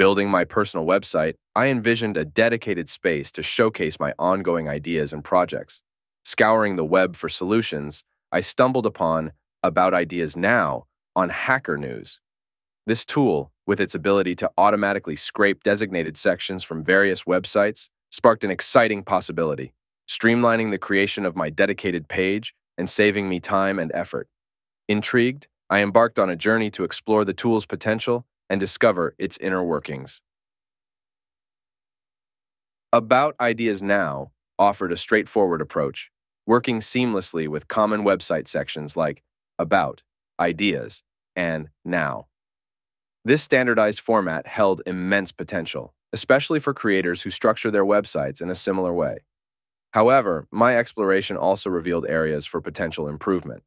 Building my personal website, I envisioned a dedicated space to showcase my ongoing ideas and projects. Scouring the web for solutions, I stumbled upon About Ideas Now on Hacker News. This tool, with its ability to automatically scrape designated sections from various websites, sparked an exciting possibility, streamlining the creation of my dedicated page and saving me time and effort. Intrigued, I embarked on a journey to explore the tool's potential and discover its inner workings. About Ideas Now offered a straightforward approach, working seamlessly with common website sections like About, Ideas, and Now. This standardized format held immense potential, especially for creators who structure their websites in a similar way. However, my exploration also revealed areas for potential improvement.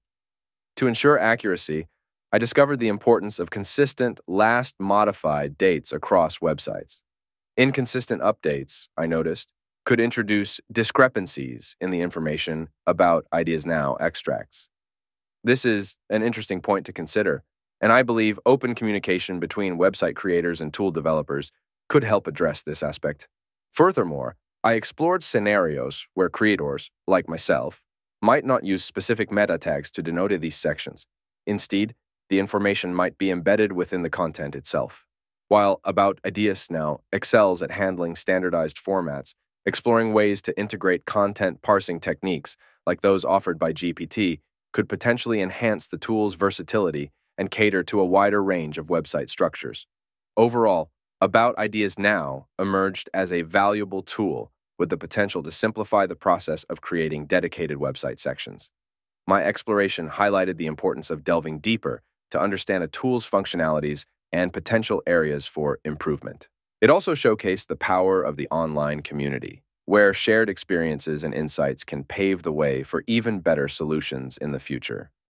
To ensure accuracy, I discovered the importance of consistent, last modified dates across websites. Inconsistent updates, I noticed, could introduce discrepancies in the information about Ideas Now extracts. This is an interesting point to consider, and I believe open communication between website creators and tool developers could help address this aspect. Furthermore, I explored scenarios where creators, like myself, might not use specific meta tags to denote these sections. Instead, the information might be embedded within the content itself. While About Ideas Now excels at handling standardized formats, exploring ways to integrate content parsing techniques like those offered by GPT could potentially enhance the tool's versatility and cater to a wider range of website structures. Overall, About Ideas Now emerged as a valuable tool with the potential to simplify the process of creating dedicated website sections. My exploration highlighted the importance of delving deeper to understand a tool's functionalities and potential areas for improvement. It also showcased the power of the online community, where shared experiences and insights can pave the way for even better solutions in the future.